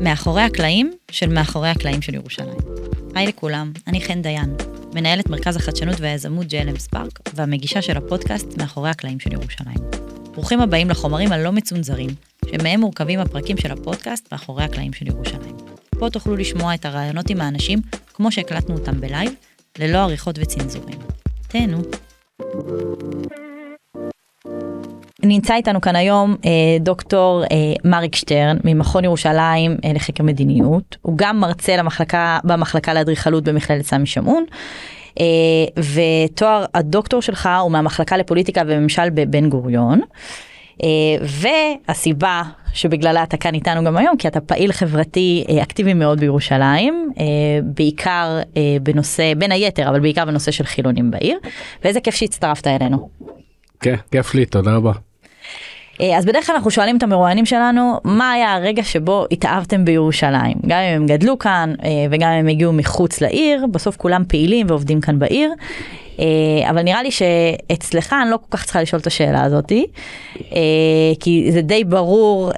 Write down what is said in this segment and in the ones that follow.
מאחורי הקלעים של מאחורי הקלעים של ירושלים. היי לכולם, אני חן דיין, מנהלת מרכז החדשנות והיזמות JLM Spark, והמגישה של הפודקאסט מאחורי הקלעים של ירושלים. ברוכים הבאים לחומרים הלא מצונזרים, שמהם מורכבים הפרקים של הפודקאסט מאחורי הקלעים של ירושלים. פה תוכלו לשמוע את הרעיונות עם האנשים כמו שהקלטנו אותם בלייב, ללא עריכות וצנזורים. תהנו. נמצא איתנו כאן היום אה, דוקטור אה, מריק שטרן ממכון ירושלים אה, לחקר מדיניות הוא גם מרצה למחלקה במחלקה לאדריכלות במכללת סמי שמעון. ותואר הדוקטור שלך הוא מהמחלקה לפוליטיקה וממשל בבן גוריון. והסיבה שבגללה אתה כאן איתנו גם היום כי אתה פעיל חברתי אקטיבי מאוד בירושלים בעיקר בנושא בין היתר אבל בעיקר בנושא של חילונים בעיר ואיזה כיף שהצטרפת אלינו. כן, כיף לי, תודה רבה. אה, אז בדרך כלל אנחנו שואלים את המרואיינים שלנו מה היה הרגע שבו התאהבתם בירושלים גם אם הם גדלו כאן אה, וגם אם הם הגיעו מחוץ לעיר בסוף כולם פעילים ועובדים כאן בעיר. אה, אבל נראה לי שאצלך אני לא כל כך צריכה לשאול את השאלה הזאתי כי זה די ברור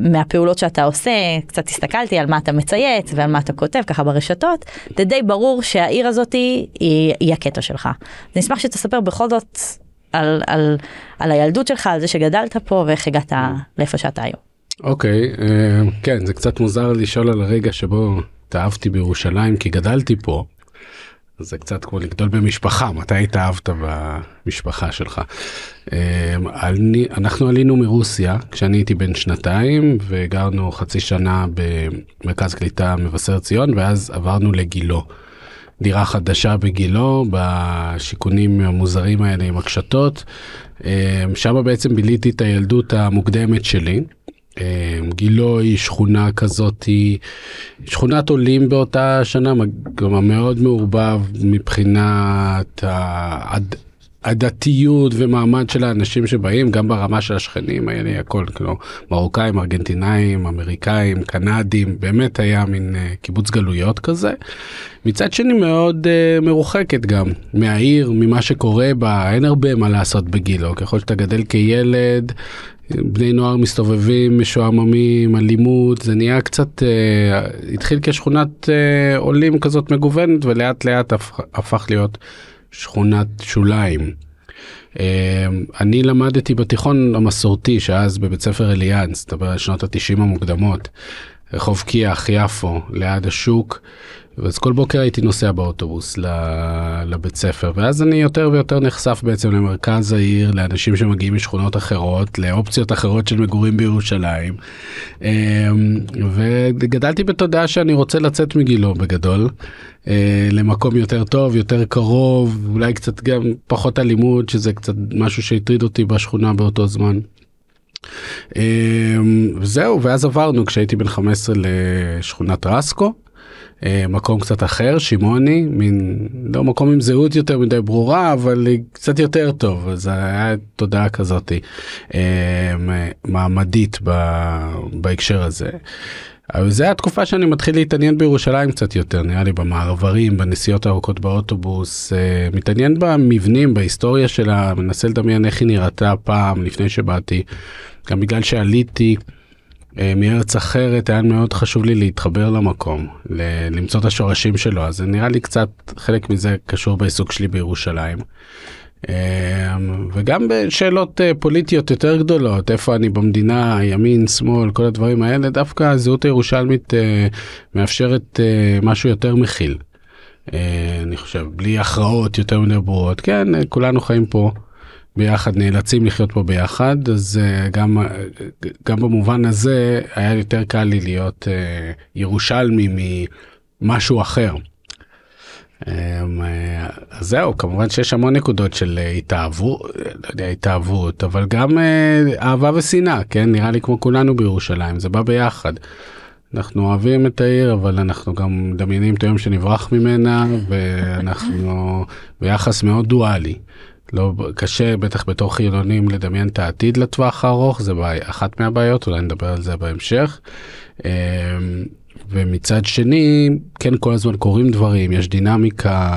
מהפעולות שאתה עושה קצת הסתכלתי על מה אתה מצייץ ועל מה אתה כותב ככה ברשתות זה די ברור שהעיר הזאתי היא, היא הקטע שלך. אז נשמח שתספר בכל זאת על, על, על הילדות שלך, על זה שגדלת פה ואיך הגעת לאיפה שאתה היום. אוקיי, okay, uh, כן, זה קצת מוזר לשאול על הרגע שבו התאהבתי בירושלים כי גדלתי פה. זה קצת כמו לגדול במשפחה, מתי התאהבת במשפחה שלך? Uh, אני, אנחנו עלינו מרוסיה כשאני הייתי בן שנתיים וגרנו חצי שנה במרכז קליטה מבשר ציון ואז עברנו לגילו. דירה חדשה בגילו בשיכונים המוזרים האלה עם הקשתות. אה, שם בעצם ביליתי את הילדות המוקדמת שלי. אה, גילו היא שכונה כזאת, היא שכונת עולים באותה שנה, גם מאוד מעורבב מבחינת הדתיות ומעמד של האנשים שבאים גם ברמה של השכנים האלה הכל כאילו מרוקאים ארגנטינאים אמריקאים קנדים באמת היה מין uh, קיבוץ גלויות כזה. מצד שני מאוד uh, מרוחקת גם מהעיר ממה שקורה בה אין הרבה מה לעשות בגילו ככל שאתה גדל כילד בני נוער מסתובבים משועממים אלימות זה נהיה קצת uh, התחיל כשכונת uh, עולים כזאת מגוונת ולאט לאט הפך, הפך להיות. שכונת שוליים. אה, אני למדתי בתיכון המסורתי שאז בבית ספר אליאנס, אתה מדבר על שנות התשעים המוקדמות, רחוב כיח, יפו, ליד השוק. אז כל בוקר הייתי נוסע באוטובוס לבית ספר ואז אני יותר ויותר נחשף בעצם למרכז העיר לאנשים שמגיעים משכונות אחרות לאופציות אחרות של מגורים בירושלים אמ, וגדלתי בתודעה שאני רוצה לצאת מגילו בגדול אה, למקום יותר טוב יותר קרוב אולי קצת גם פחות אלימות שזה קצת משהו שהטריד אותי בשכונה באותו זמן. אמ, זהו ואז עברנו כשהייתי בן 15 לשכונת רסקו. אה, מקום קצת אחר שמעוני מין לא מקום עם זהות יותר מדי ברורה אבל קצת יותר טוב אז היה תודעה כזאת אה, מעמדית בהקשר הזה. אבל זה התקופה שאני מתחיל להתעניין בירושלים קצת יותר נראה לי במעברים בנסיעות הארוכות באוטובוס אה, מתעניין במבנים בהיסטוריה שלה מנסה לדמיין איך היא נראתה פעם לפני שבאתי גם בגלל שעליתי. אה, מארץ אחרת היה מאוד חשוב לי להתחבר למקום, למצוא את השורשים שלו, אז זה נראה לי קצת חלק מזה קשור בעיסוק שלי בירושלים. אה, וגם בשאלות אה, פוליטיות יותר גדולות, איפה אני במדינה, ימין, שמאל, כל הדברים האלה, דווקא הזהות הירושלמית מאפשרת משהו יותר מכיל. אני חושב, בלי הכרעות יותר מדי ברורות, כן, כולנו חיים פה. ביחד נאלצים לחיות פה ביחד אז uh, גם גם במובן הזה היה יותר קל לי להיות uh, ירושלמי ממשהו אחר. Uh, אז זהו כמובן שיש המון נקודות של התאהבות לא יודע התאהבות אבל גם אהבה ושנאה כן נראה לי כמו כולנו בירושלים זה בא ביחד. אנחנו אוהבים את העיר אבל אנחנו גם מדמיינים את היום שנברח ממנה ואנחנו ביחס מאוד דואלי. לא קשה בטח בתור חילונים לדמיין את העתיד לטווח הארוך זה בעיה אחת מהבעיות אולי נדבר על זה בהמשך. אמ, ומצד שני כן כל הזמן קורים דברים יש דינמיקה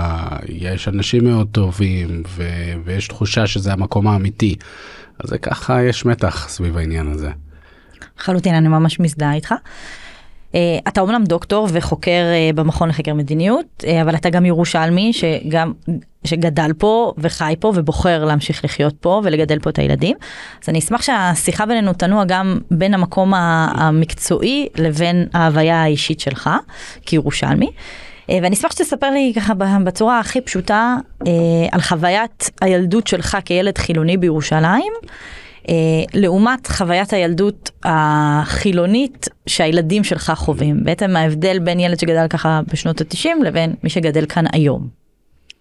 יש אנשים מאוד טובים ו- ויש תחושה שזה המקום האמיתי. אז זה ככה יש מתח סביב העניין הזה. לחלוטין אני ממש מזדהה איתך. אתה אומנם דוקטור וחוקר במכון לחקר מדיניות, אבל אתה גם ירושלמי שגם שגדל פה וחי פה ובוחר להמשיך לחיות פה ולגדל פה את הילדים. אז אני אשמח שהשיחה בינינו תנוע גם בין המקום המקצועי לבין ההוויה האישית שלך כירושלמי. אה, ואני אשמח שתספר לי ככה בצורה הכי פשוטה אה, על חוויית הילדות שלך כילד חילוני בירושלים. אה, לעומת חוויית הילדות החילונית שהילדים שלך חווים. בעצם ההבדל בין ילד שגדל ככה בשנות ה-90 לבין מי שגדל כאן היום.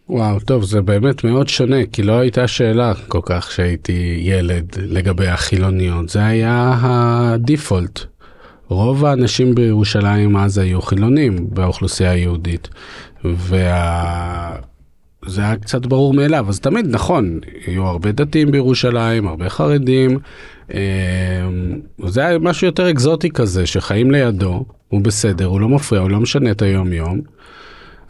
וואו, טוב, זה באמת מאוד שונה, כי לא הייתה שאלה כל כך שהייתי ילד לגבי החילוניות, זה היה הדיפולט. רוב האנשים בירושלים אז היו חילונים באוכלוסייה היהודית, וה... זה היה קצת ברור מאליו, אז תמיד נכון, היו הרבה דתיים בירושלים, הרבה חרדים, אמ, זה היה משהו יותר אקזוטי כזה, שחיים לידו, הוא בסדר, הוא לא מפריע, הוא לא משנה את היום יום.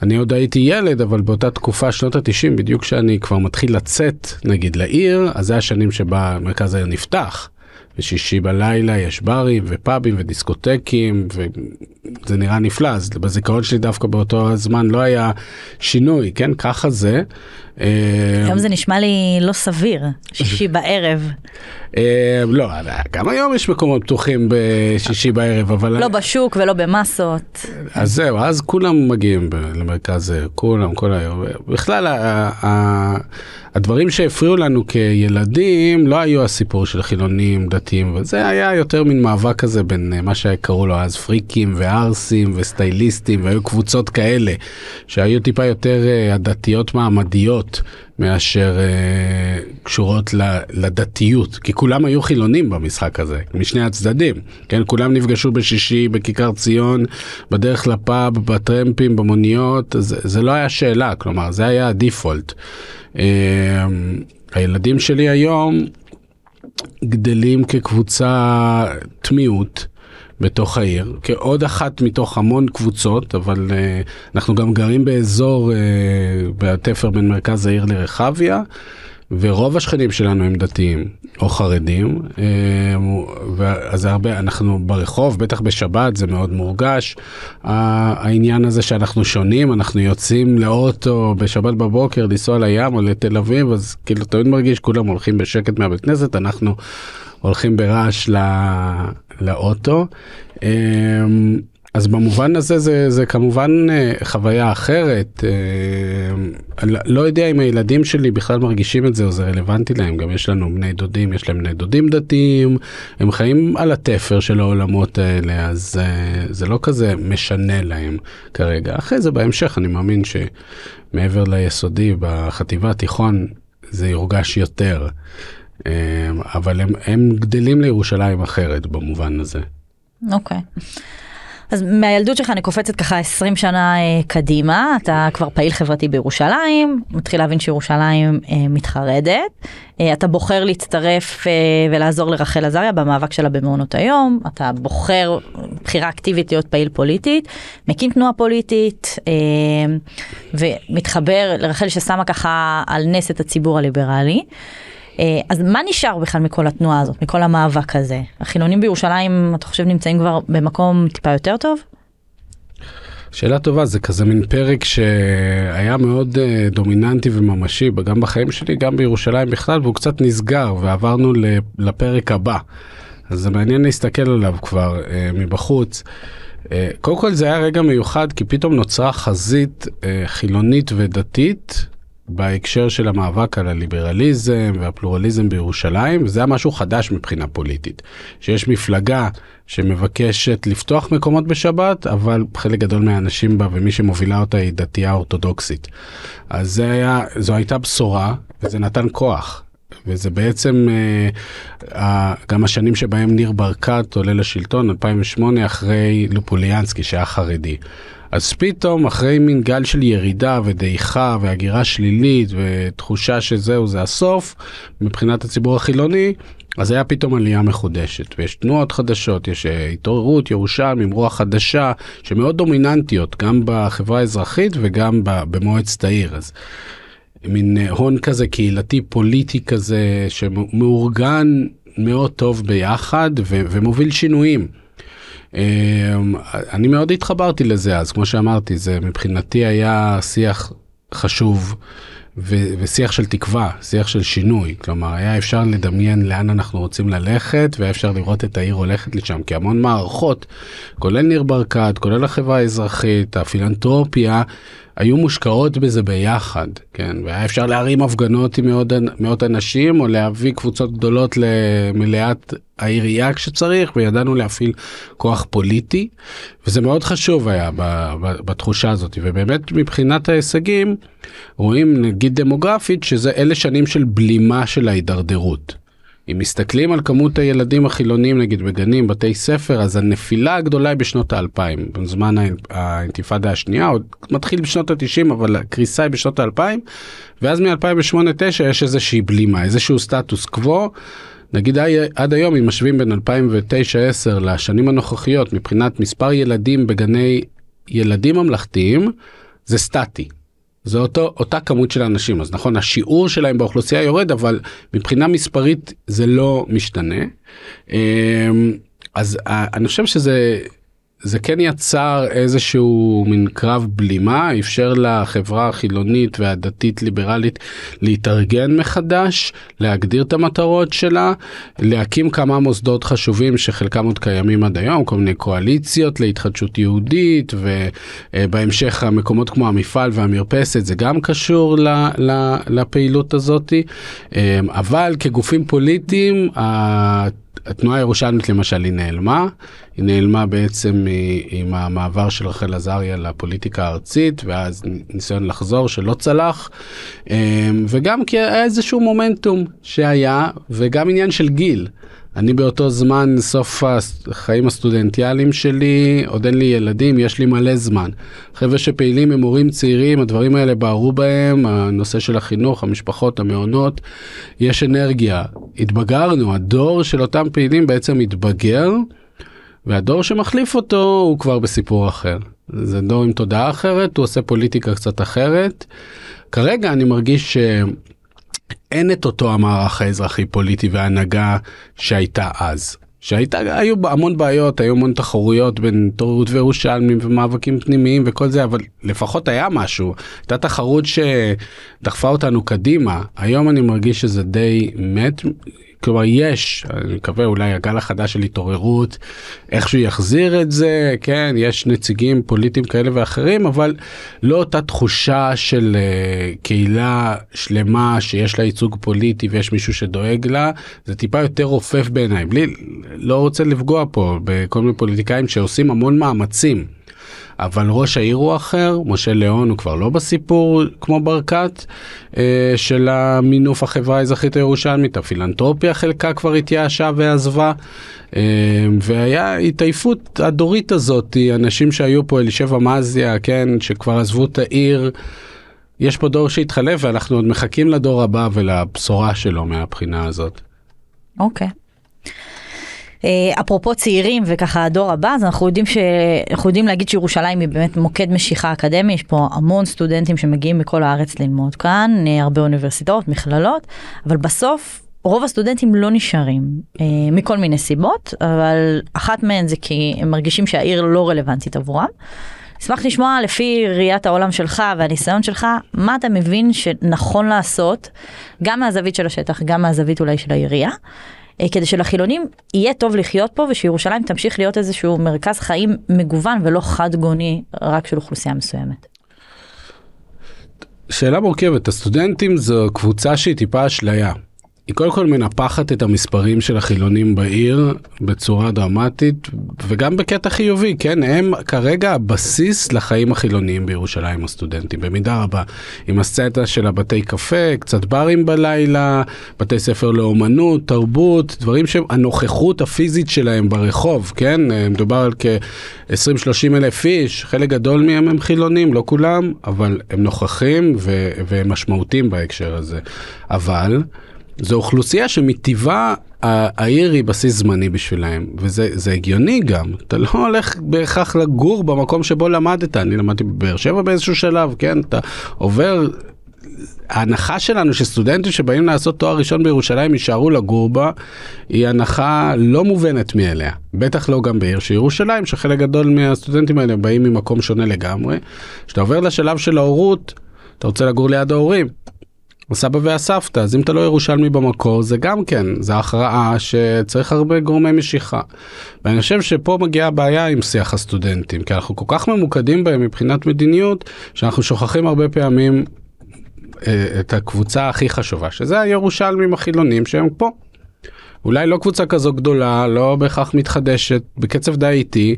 אני עוד הייתי ילד, אבל באותה תקופה, שנות ה-90, בדיוק כשאני כבר מתחיל לצאת, נגיד, לעיר, אז זה השנים שבה מרכז העיר נפתח. בשישי בלילה יש ברים ופאבים ודיסקוטקים וזה נראה נפלא אז בזיכרון שלי דווקא באותו הזמן לא היה שינוי כן ככה זה. היום זה נשמע לי לא סביר שישי בערב. אה, לא גם היום יש מקומות פתוחים בשישי בערב אבל לא בשוק ולא במסות. אז זהו אז כולם מגיעים למרכז כולם כל היום בכלל הדברים שהפריעו לנו כילדים לא היו הסיפור של חילונים דתיים וזה היה יותר מין מאבק כזה בין אה, מה שקראו לו אז פריקים וערסים וסטייליסטים והיו קבוצות כאלה שהיו טיפה יותר אה, הדתיות מעמדיות מאשר uh, קשורות לדתיות כי כולם היו חילונים במשחק הזה משני הצדדים כן כולם נפגשו בשישי בכיכר ציון בדרך לפאב בטרמפים במוניות זה, זה לא היה שאלה כלומר זה היה הדיפולט. Uh, הילדים שלי היום גדלים כקבוצה תמיעות. בתוך העיר, כעוד אחת מתוך המון קבוצות, אבל uh, אנחנו גם גרים באזור uh, בתפר בין מרכז העיר לרחביה, ורוב השכנים שלנו הם דתיים או חרדים, uh, אז הרבה, אנחנו ברחוב, בטח בשבת זה מאוד מורגש, uh, העניין הזה שאנחנו שונים, אנחנו יוצאים לאוטו בשבת בבוקר לנסוע לים או לתל אביב, אז כאילו תמיד מרגיש כולם הולכים בשקט מהבית כנסת, אנחנו הולכים ברעש לאוטו. אמ, אז במובן הזה זה, זה כמובן אה, חוויה אחרת. אמ, לא יודע אם הילדים שלי בכלל מרגישים את זה או זה רלוונטי להם, גם יש לנו בני דודים, יש להם בני דודים דתיים, הם חיים על התפר של העולמות האלה, אז אה, זה לא כזה משנה להם כרגע. אחרי זה בהמשך אני מאמין שמעבר ליסודי, בחטיבה התיכון, זה יורגש יותר. אמ, אבל הם, הם גדלים לירושלים אחרת במובן הזה. אוקיי. Okay. אז מהילדות שלך אני קופצת ככה 20 שנה אה, קדימה, אתה כבר פעיל חברתי בירושלים, מתחיל להבין שירושלים אה, מתחרדת, אה, אתה בוחר להצטרף ולעזור לרחל עזריה במאבק שלה במעונות היום, אתה בוחר בחירה אקטיבית להיות פעיל פוליטית, מקים תנועה פוליטית ומתחבר לרחל ששמה ככה על נס את הציבור הליברלי. אז מה נשאר בכלל מכל התנועה הזאת, מכל המאבק הזה? החילונים בירושלים, אתה חושב, נמצאים כבר במקום טיפה יותר טוב? שאלה טובה, זה כזה מין פרק שהיה מאוד uh, דומיננטי וממשי, גם בחיים שלי, גם בירושלים בכלל, והוא קצת נסגר, ועברנו לפרק הבא. אז זה מעניין להסתכל עליו כבר uh, מבחוץ. Uh, קודם כל זה היה רגע מיוחד, כי פתאום נוצרה חזית uh, חילונית ודתית בהקשר של המאבק על הליברליזם והפלורליזם בירושלים, וזה היה משהו חדש מבחינה פוליטית. שיש מפלגה שמבקשת לפתוח מקומות בשבת, אבל חלק גדול מהאנשים בה ומי שמובילה אותה היא דתייה אורתודוקסית. אז זה היה, זו הייתה בשורה, וזה נתן כוח. וזה בעצם אה, גם השנים שבהם ניר ברקת עולה לשלטון, 2008, אחרי לופוליאנסקי שהיה חרדי. אז פתאום אחרי מין גל של ירידה ודעיכה והגירה שלילית ותחושה שזהו זה הסוף מבחינת הציבור החילוני, אז היה פתאום עלייה מחודשת ויש תנועות חדשות, יש אה, התעוררות ירושלים עם רוח חדשה שמאוד דומיננטיות גם בחברה האזרחית וגם במועצת העיר. אז מין אה, הון כזה קהילתי פוליטי כזה שמאורגן מאוד טוב ביחד ו- ומוביל שינויים. אני מאוד התחברתי לזה אז כמו שאמרתי זה מבחינתי היה שיח חשוב. ו- ושיח של תקווה, שיח של שינוי. כלומר, היה אפשר לדמיין לאן אנחנו רוצים ללכת, והיה אפשר לראות את העיר הולכת לשם, כי המון מערכות, כולל ניר ברקת, כולל החברה האזרחית, הפילנטרופיה, היו מושקעות בזה ביחד, כן, והיה אפשר להרים הפגנות עם מאות, מאות אנשים, או להביא קבוצות גדולות למליאת העירייה כשצריך, וידענו להפעיל כוח פוליטי, וזה מאוד חשוב היה בתחושה הזאת, ובאמת מבחינת ההישגים, רואים נגיד דמוגרפית שזה אלה שנים של בלימה של ההידרדרות. אם מסתכלים על כמות הילדים החילונים נגיד בגנים בתי ספר אז הנפילה הגדולה היא בשנות האלפיים בזמן האינתיפאדה השנייה עוד מתחיל בשנות התשעים אבל הקריסה היא בשנות האלפיים ואז מ-2008-2009 יש איזושהי בלימה איזשהו סטטוס קוו. נגיד עד היום אם משווים בין 2009-2010 לשנים הנוכחיות מבחינת מספר ילדים בגני ילדים ממלכתיים זה סטטי זה אותו אותה כמות של אנשים אז נכון השיעור שלהם באוכלוסייה יורד אבל מבחינה מספרית זה לא משתנה. אמ, אז אה, אני חושב שזה זה כן יצר איזשהו מין קרב בלימה, אפשר לחברה החילונית והדתית ליברלית להתארגן מחדש, להגדיר את המטרות שלה, להקים כמה מוסדות חשובים שחלקם עוד קיימים עד היום, כל מיני קואליציות להתחדשות יהודית, ובהמשך המקומות כמו המפעל והמרפסת זה גם קשור לפעילות הזאתי, אבל כגופים פוליטיים, התנועה הירושלמית למשל היא נעלמה, היא נעלמה בעצם עם המעבר של רחל עזריה לפוליטיקה הארצית ואז ניסיון לחזור שלא צלח אמ, וגם כי היה איזשהו מומנטום שהיה וגם עניין של גיל. אני באותו זמן, סוף החיים הסטודנטיאליים שלי, עוד אין לי ילדים, יש לי מלא זמן. חבר'ה שפעילים הם הורים צעירים, הדברים האלה בערו בהם, הנושא של החינוך, המשפחות, המעונות, יש אנרגיה. התבגרנו, הדור של אותם פעילים בעצם התבגר, והדור שמחליף אותו הוא כבר בסיפור אחר. זה דור עם תודעה אחרת, הוא עושה פוליטיקה קצת אחרת. כרגע אני מרגיש ש... אין את אותו המערך האזרחי פוליטי והנהגה שהייתה אז. שהייתה, היו המון בעיות, היו המון תחרויות בין תוררות וירושלמים ומאבקים פנימיים וכל זה, אבל לפחות היה משהו. הייתה תחרות שדחפה אותנו קדימה. היום אני מרגיש שזה די מת כלומר יש, אני מקווה אולי הגל החדש של התעוררות, איכשהו יחזיר את זה, כן, יש נציגים פוליטיים כאלה ואחרים, אבל לא אותה תחושה של uh, קהילה שלמה שיש לה ייצוג פוליטי ויש מישהו שדואג לה, זה טיפה יותר רופף בעיניי, בלי, לא רוצה לפגוע פה בכל מיני פוליטיקאים שעושים המון מאמצים. אבל ראש העיר הוא אחר, משה ליאון הוא כבר לא בסיפור כמו ברקת אה, של המינוף החברה האזרחית הירושלמית, הפילנטרופיה חלקה כבר התייאשה ועזבה, אה, והיה התעייפות הדורית הזאת, אנשים שהיו פה, אלישבע מזיה, כן, שכבר עזבו את העיר. יש פה דור שהתחלף ואנחנו עוד מחכים לדור הבא ולבשורה שלו מהבחינה הזאת. אוקיי. Okay. אה, אפרופו צעירים וככה הדור הבא, אז אנחנו יודעים, ש... אנחנו יודעים להגיד שירושלים היא באמת מוקד משיכה אקדמי, יש פה המון סטודנטים שמגיעים מכל הארץ ללמוד כאן, אה, הרבה אוניברסיטאות, מכללות, אבל בסוף רוב הסטודנטים לא נשארים אה, מכל מיני סיבות, אבל אחת מהן זה כי הם מרגישים שהעיר לא רלוונטית עבורם. אשמח לשמוע לפי ראיית העולם שלך והניסיון שלך, מה אתה מבין שנכון לעשות, גם מהזווית של השטח, גם מהזווית אולי של העירייה, כדי שלחילונים יהיה טוב לחיות פה ושירושלים תמשיך להיות איזשהו מרכז חיים מגוון ולא חד גוני רק של אוכלוסייה מסוימת. שאלה מורכבת, הסטודנטים זו קבוצה שהיא טיפה אשליה. היא קודם כל מנפחת את המספרים של החילונים בעיר בצורה דרמטית וגם בקטע חיובי כן? הם כרגע הבסיס לחיים החילוניים בירושלים הסטודנטים. במידה רבה. עם הסצטה של הבתי קפה קצת ברים בלילה בתי ספר לאומנות תרבות דברים שהנוכחות הפיזית שלהם ברחוב כן? מדובר על כ-20-30 אלף איש. חלק גדול מהם הם חילונים לא כולם אבל הם נוכחים ו- והם משמעותיים בהקשר הזה. אבל. זו אוכלוסייה שמטבעה העיר היא בסיס זמני בשבילהם וזה הגיוני גם אתה לא הולך בהכרח לגור במקום שבו למדת אני למדתי בבאר שבע באיזשהו שלב כן אתה עובר ההנחה שלנו שסטודנטים שבאים לעשות תואר ראשון בירושלים יישארו לגור בה, היא הנחה לא מובנת מאליה. בטח לא גם בעיר שירושלים, שחלק גדול מהסטודנטים האלה באים ממקום שונה לגמרי. כשאתה עובר לשלב של ההורות, אתה רוצה לגור ליד ההורים. הסבא והסבתא, אז אם אתה לא ירושלמי במקור, זה גם כן, זה הכרעה שצריך הרבה גורמי משיכה. ואני חושב שפה מגיעה הבעיה עם שיח הסטודנטים, כי אנחנו כל כך ממוקדים בהם מבחינת מדיניות, שאנחנו שוכחים הרבה פעמים אה, את הקבוצה הכי חשובה, שזה הירושלמים החילונים שהם פה. אולי לא קבוצה כזו גדולה, לא בהכרח מתחדשת, בקצב די איטי,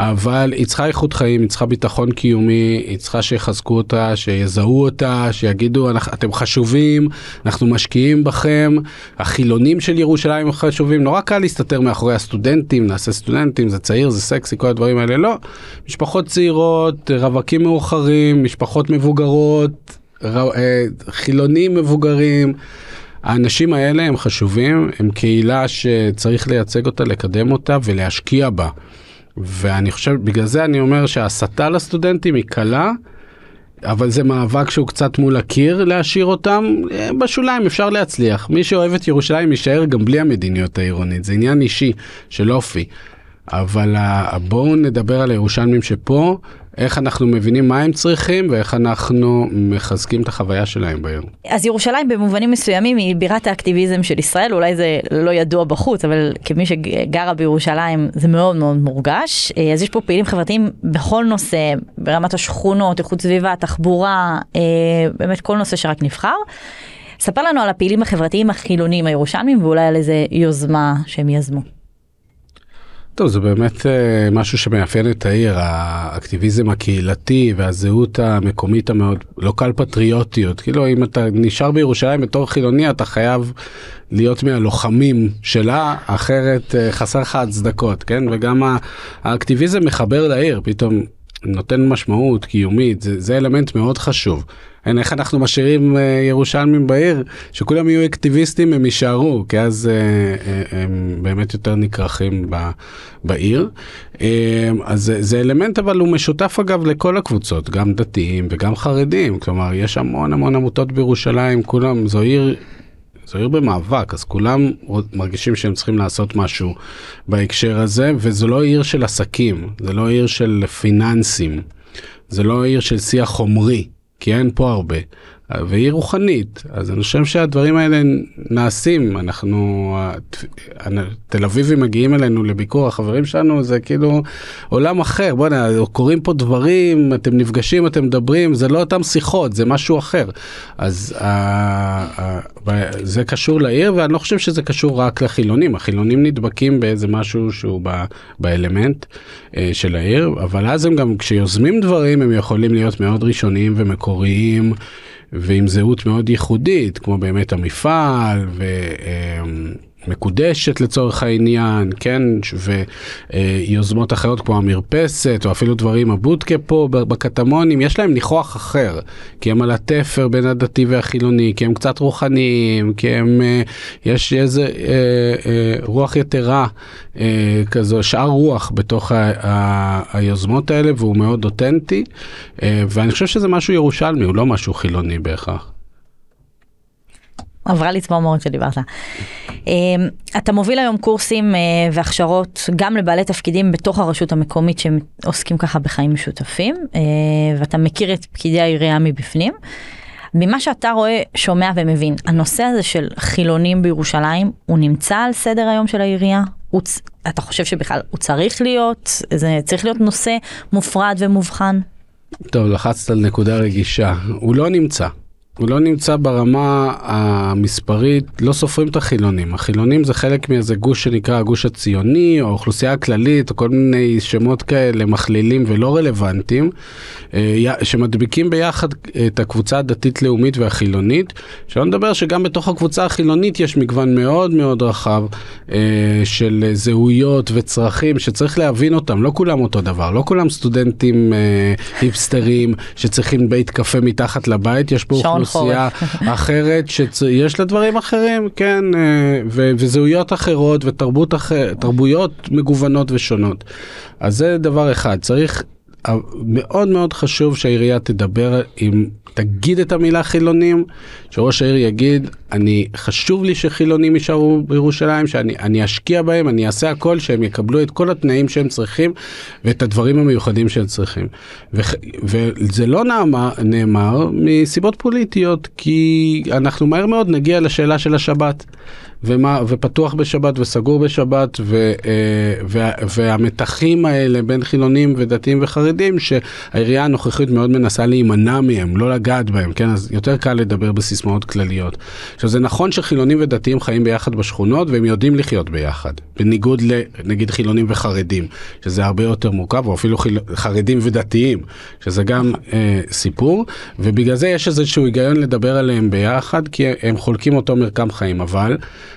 אבל היא צריכה איכות חיים, היא צריכה ביטחון קיומי, היא צריכה שיחזקו אותה, שיזהו אותה, שיגידו אתם חשובים, אנחנו משקיעים בכם, החילונים של ירושלים חשובים, נורא קל להסתתר מאחורי הסטודנטים, נעשה סטודנטים, זה צעיר, זה סקסי, כל הדברים האלה, לא. משפחות צעירות, רווקים מאוחרים, משפחות מבוגרות, ר... אה, חילונים מבוגרים. האנשים האלה הם חשובים, הם קהילה שצריך לייצג אותה, לקדם אותה ולהשקיע בה. ואני חושב, בגלל זה אני אומר שההסתה לסטודנטים היא קלה, אבל זה מאבק שהוא קצת מול הקיר להשאיר אותם. אה, בשוליים אפשר להצליח. מי שאוהב את ירושלים יישאר גם בלי המדיניות העירונית, זה עניין אישי של אופי. אבל בואו נדבר על הירושלמים שפה, איך אנחנו מבינים מה הם צריכים ואיך אנחנו מחזקים את החוויה שלהם בעיר. אז ירושלים במובנים מסוימים היא בירת האקטיביזם של ישראל, אולי זה לא ידוע בחוץ, אבל כמי שגרה בירושלים זה מאוד מאוד מורגש. אז יש פה פעילים חברתיים בכל נושא, ברמת השכונות, איכות סביבה, תחבורה, אה, באמת כל נושא שרק נבחר. ספר לנו על הפעילים החברתיים החילונים הירושלמים ואולי על איזה יוזמה שהם יזמו. טוב, זה באמת אה, משהו שמאפיין את העיר, האקטיביזם הקהילתי והזהות המקומית המאוד, לא קל פטריוטיות. כאילו, אם אתה נשאר בירושלים בתור חילוני, אתה חייב להיות מהלוחמים שלה, אחרת אה, חסר לך הצדקות, כן? וגם האקטיביזם מחבר לעיר, פתאום נותן משמעות קיומית, זה, זה אלמנט מאוד חשוב. אין, איך אנחנו משאירים אה, ירושלמים בעיר, שכולם יהיו אקטיביסטים הם יישארו, כי אז אה, אה, הם באמת יותר נקרחים ב, בעיר. אה, אז זה, זה אלמנט אבל הוא משותף אגב לכל הקבוצות, גם דתיים וגם חרדים, כלומר יש המון המון עמותות בירושלים, כולם, זו עיר זו עיר במאבק, אז כולם מרגישים שהם צריכים לעשות משהו בהקשר הזה, וזו לא עיר של עסקים, זה לא עיר של פיננסים, זה לא עיר של שיח חומרי, כי אין פה הרבה. והיא רוחנית, אז אני חושב שהדברים האלה נעשים, אנחנו, תל אביבים מגיעים אלינו לביקור, החברים שלנו זה כאילו עולם אחר, בוא'נה, קורים פה דברים, אתם נפגשים, אתם מדברים, זה לא אותם שיחות, זה משהו אחר. אז זה קשור לעיר, ואני לא חושב שזה קשור רק לחילונים, החילונים נדבקים באיזה משהו שהוא באלמנט אה, של העיר, אבל אז הם גם, כשיוזמים דברים, הם יכולים להיות מאוד ראשוניים ומקוריים. ועם זהות מאוד ייחודית, כמו באמת המפעל, ו... מקודשת לצורך העניין, כן, ויוזמות אחרות כמו המרפסת, או אפילו דברים, הבודקה פה בקטמונים, יש להם ניחוח אחר, כי הם על התפר בין הדתי והחילוני, כי הם קצת רוחניים, כי הם, אה, יש איזה אה, אה, רוח יתרה אה, כזו, שאר רוח בתוך ה, ה, היוזמות האלה, והוא מאוד אותנטי, אה, ואני חושב שזה משהו ירושלמי, הוא לא משהו חילוני בהכרח. עברה לי צמרמורת שדיברת. אמ, אתה מוביל היום קורסים אה, והכשרות גם לבעלי תפקידים בתוך הרשות המקומית שהם עוסקים ככה בחיים משותפים, אה, ואתה מכיר את פקידי העירייה מבפנים. ממה שאתה רואה, שומע ומבין, הנושא הזה של חילונים בירושלים, הוא נמצא על סדר היום של העירייה? הוא, אתה חושב שבכלל הוא צריך להיות, זה צריך להיות נושא מופרד ומובחן? טוב, לחצת על נקודה רגישה. הוא לא נמצא. הוא לא נמצא ברמה המספרית, לא סופרים את החילונים. החילונים זה חלק מאיזה גוש שנקרא הגוש הציוני, או האוכלוסייה הכללית, או כל מיני שמות כאלה מכלילים ולא רלוונטיים, אה, שמדביקים ביחד את הקבוצה הדתית-לאומית והחילונית. שלא נדבר שגם בתוך הקבוצה החילונית יש מגוון מאוד מאוד רחב אה, של זהויות וצרכים שצריך להבין אותם, לא כולם אותו דבר, לא כולם סטודנטים אה, היפסטרים שצריכים בית קפה מתחת לבית, יש פה אוכלוסייה אחרת שיש לה דברים אחרים, כן, אה, ו- וזהויות אחרות ותרבות אחרת, תרבויות מגוונות ושונות. אז זה דבר אחד, צריך מאוד מאוד חשוב שהעירייה תדבר עם, תגיד את המילה חילונים, שראש העיר יגיד, אני, חשוב לי שחילונים יישארו בירושלים, שאני אשקיע בהם, אני אעשה הכל שהם יקבלו את כל התנאים שהם צריכים ואת הדברים המיוחדים שהם צריכים. ו, וזה לא נאמר, נאמר מסיבות פוליטיות, כי אנחנו מהר מאוד נגיע לשאלה של השבת. ומה, ופתוח בשבת וסגור בשבת ו, אה, וה, והמתחים האלה בין חילונים ודתיים וחרדים שהעירייה הנוכחית מאוד מנסה להימנע מהם, לא לגעת בהם, כן? אז יותר קל לדבר בסיסמאות כלליות. עכשיו זה נכון שחילונים ודתיים חיים ביחד בשכונות והם יודעים לחיות ביחד, בניגוד לנגיד חילונים וחרדים, שזה הרבה יותר מורכב, או אפילו חיל... חרדים ודתיים, שזה גם אה, סיפור, ובגלל זה יש איזשהו היגיון לדבר עליהם ביחד, כי הם חולקים אותו מרקם חיים, אבל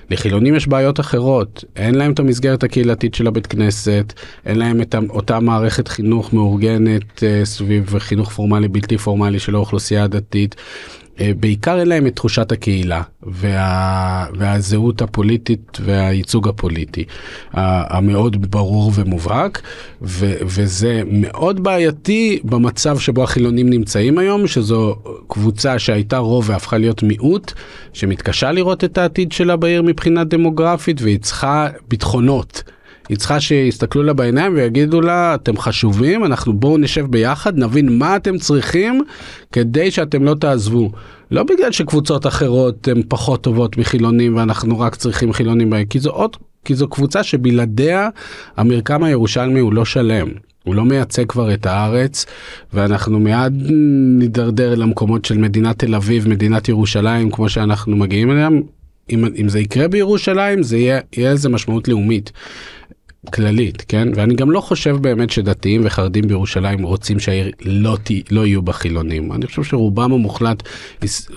לחילונים יש בעיות אחרות, אין להם את המסגרת הקהילתית של הבית כנסת, אין להם את אותה מערכת חינוך מאורגנת אה, סביב חינוך פורמלי בלתי פורמלי של האוכלוסייה הדתית. אה, בעיקר אין להם את תחושת הקהילה וה, והזהות הפוליטית והייצוג הפוליטי המאוד ברור ומובהק ו, וזה מאוד בעייתי במצב שבו החילונים נמצאים היום שזו קבוצה שהייתה רוב והפכה להיות מיעוט שמתקשה לראות את העתיד שלה בעיר מבחינה דמוגרפית והיא צריכה ביטחונות. היא צריכה שיסתכלו לה בעיניים ויגידו לה, אתם חשובים, אנחנו בואו נשב ביחד, נבין מה אתם צריכים כדי שאתם לא תעזבו. לא בגלל שקבוצות אחרות הן פחות טובות מחילונים ואנחנו רק צריכים חילונים בהם, כי זו עוד, כי זו קבוצה שבלעדיה המרקם הירושלמי הוא לא שלם. הוא לא מייצג כבר את הארץ ואנחנו מיד נידרדר למקומות של מדינת תל אביב, מדינת ירושלים כמו שאנחנו מגיעים אליהם. אם, אם זה יקרה בירושלים זה יהיה, יהיה איזה משמעות לאומית. כללית, כן? ואני גם לא חושב באמת שדתיים וחרדים בירושלים רוצים שהעיר לא, ת, לא יהיו בה חילונים. אני חושב שרובם המוחלט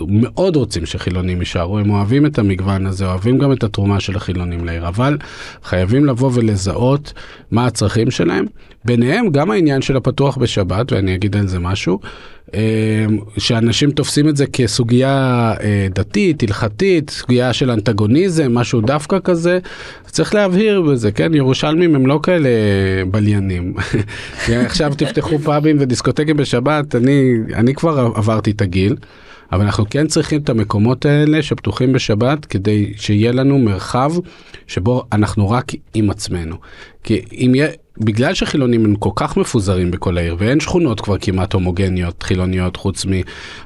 מאוד רוצים שחילונים יישארו, הם אוהבים את המגוון הזה, אוהבים גם את התרומה של החילונים לעיר, אבל חייבים לבוא ולזהות מה הצרכים שלהם. ביניהם גם העניין של הפתוח בשבת, ואני אגיד על זה משהו. אמ, שאנשים תופסים את זה כסוגיה אה, דתית, הלכתית, סוגיה של אנטגוניזם, משהו דווקא כזה, צריך להבהיר בזה, כן? ירושלמים הם לא כאלה בליינים. עכשיו תפתחו פאבים ודיסקוטקים בשבת, אני, אני כבר עברתי את הגיל. אבל אנחנו כן צריכים את המקומות האלה שפתוחים בשבת כדי שיהיה לנו מרחב שבו אנחנו רק עם עצמנו. כי אם יהיה, בגלל שחילונים הם כל כך מפוזרים בכל העיר ואין שכונות כבר כמעט הומוגניות חילוניות חוץ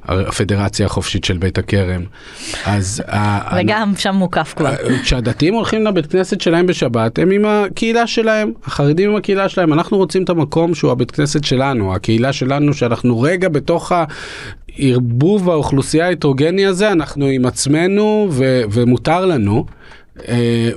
מהפדרציה החופשית של בית הכרם אז וגם אני, שם מוקף כבר כשהדתיים הולכים לבית כנסת שלהם בשבת הם עם הקהילה שלהם החרדים עם הקהילה שלהם אנחנו רוצים את המקום שהוא הבית כנסת שלנו הקהילה שלנו שאנחנו רגע בתוך הערבוב האוכלוסייה ההטרוגני הזה אנחנו עם עצמנו ו- ומותר לנו. אה,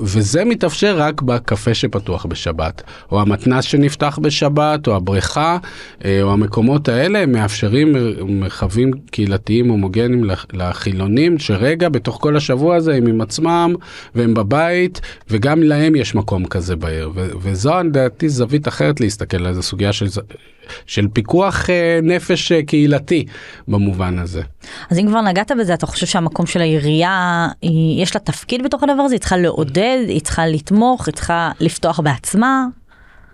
וזה מתאפשר רק בקפה שפתוח בשבת, או המתנס שנפתח בשבת, או הבריכה, אה, או המקומות האלה מאפשרים מרחבים קהילתיים הומוגנים לחילונים, שרגע בתוך כל השבוע הזה הם עם עצמם, והם בבית, וגם להם יש מקום כזה בעיר, וזו לדעתי זווית אחרת להסתכל על זה, סוגיה של של פיקוח אה, נפש אה, קהילתי במובן הזה. אז אם כבר נגעת בזה, אתה חושב שהמקום של העירייה, יש לה תפקיד בתוך הדבר הזה? היא צריכה לעודד, היא צריכה לתמוך, היא צריכה לפתוח בעצמה?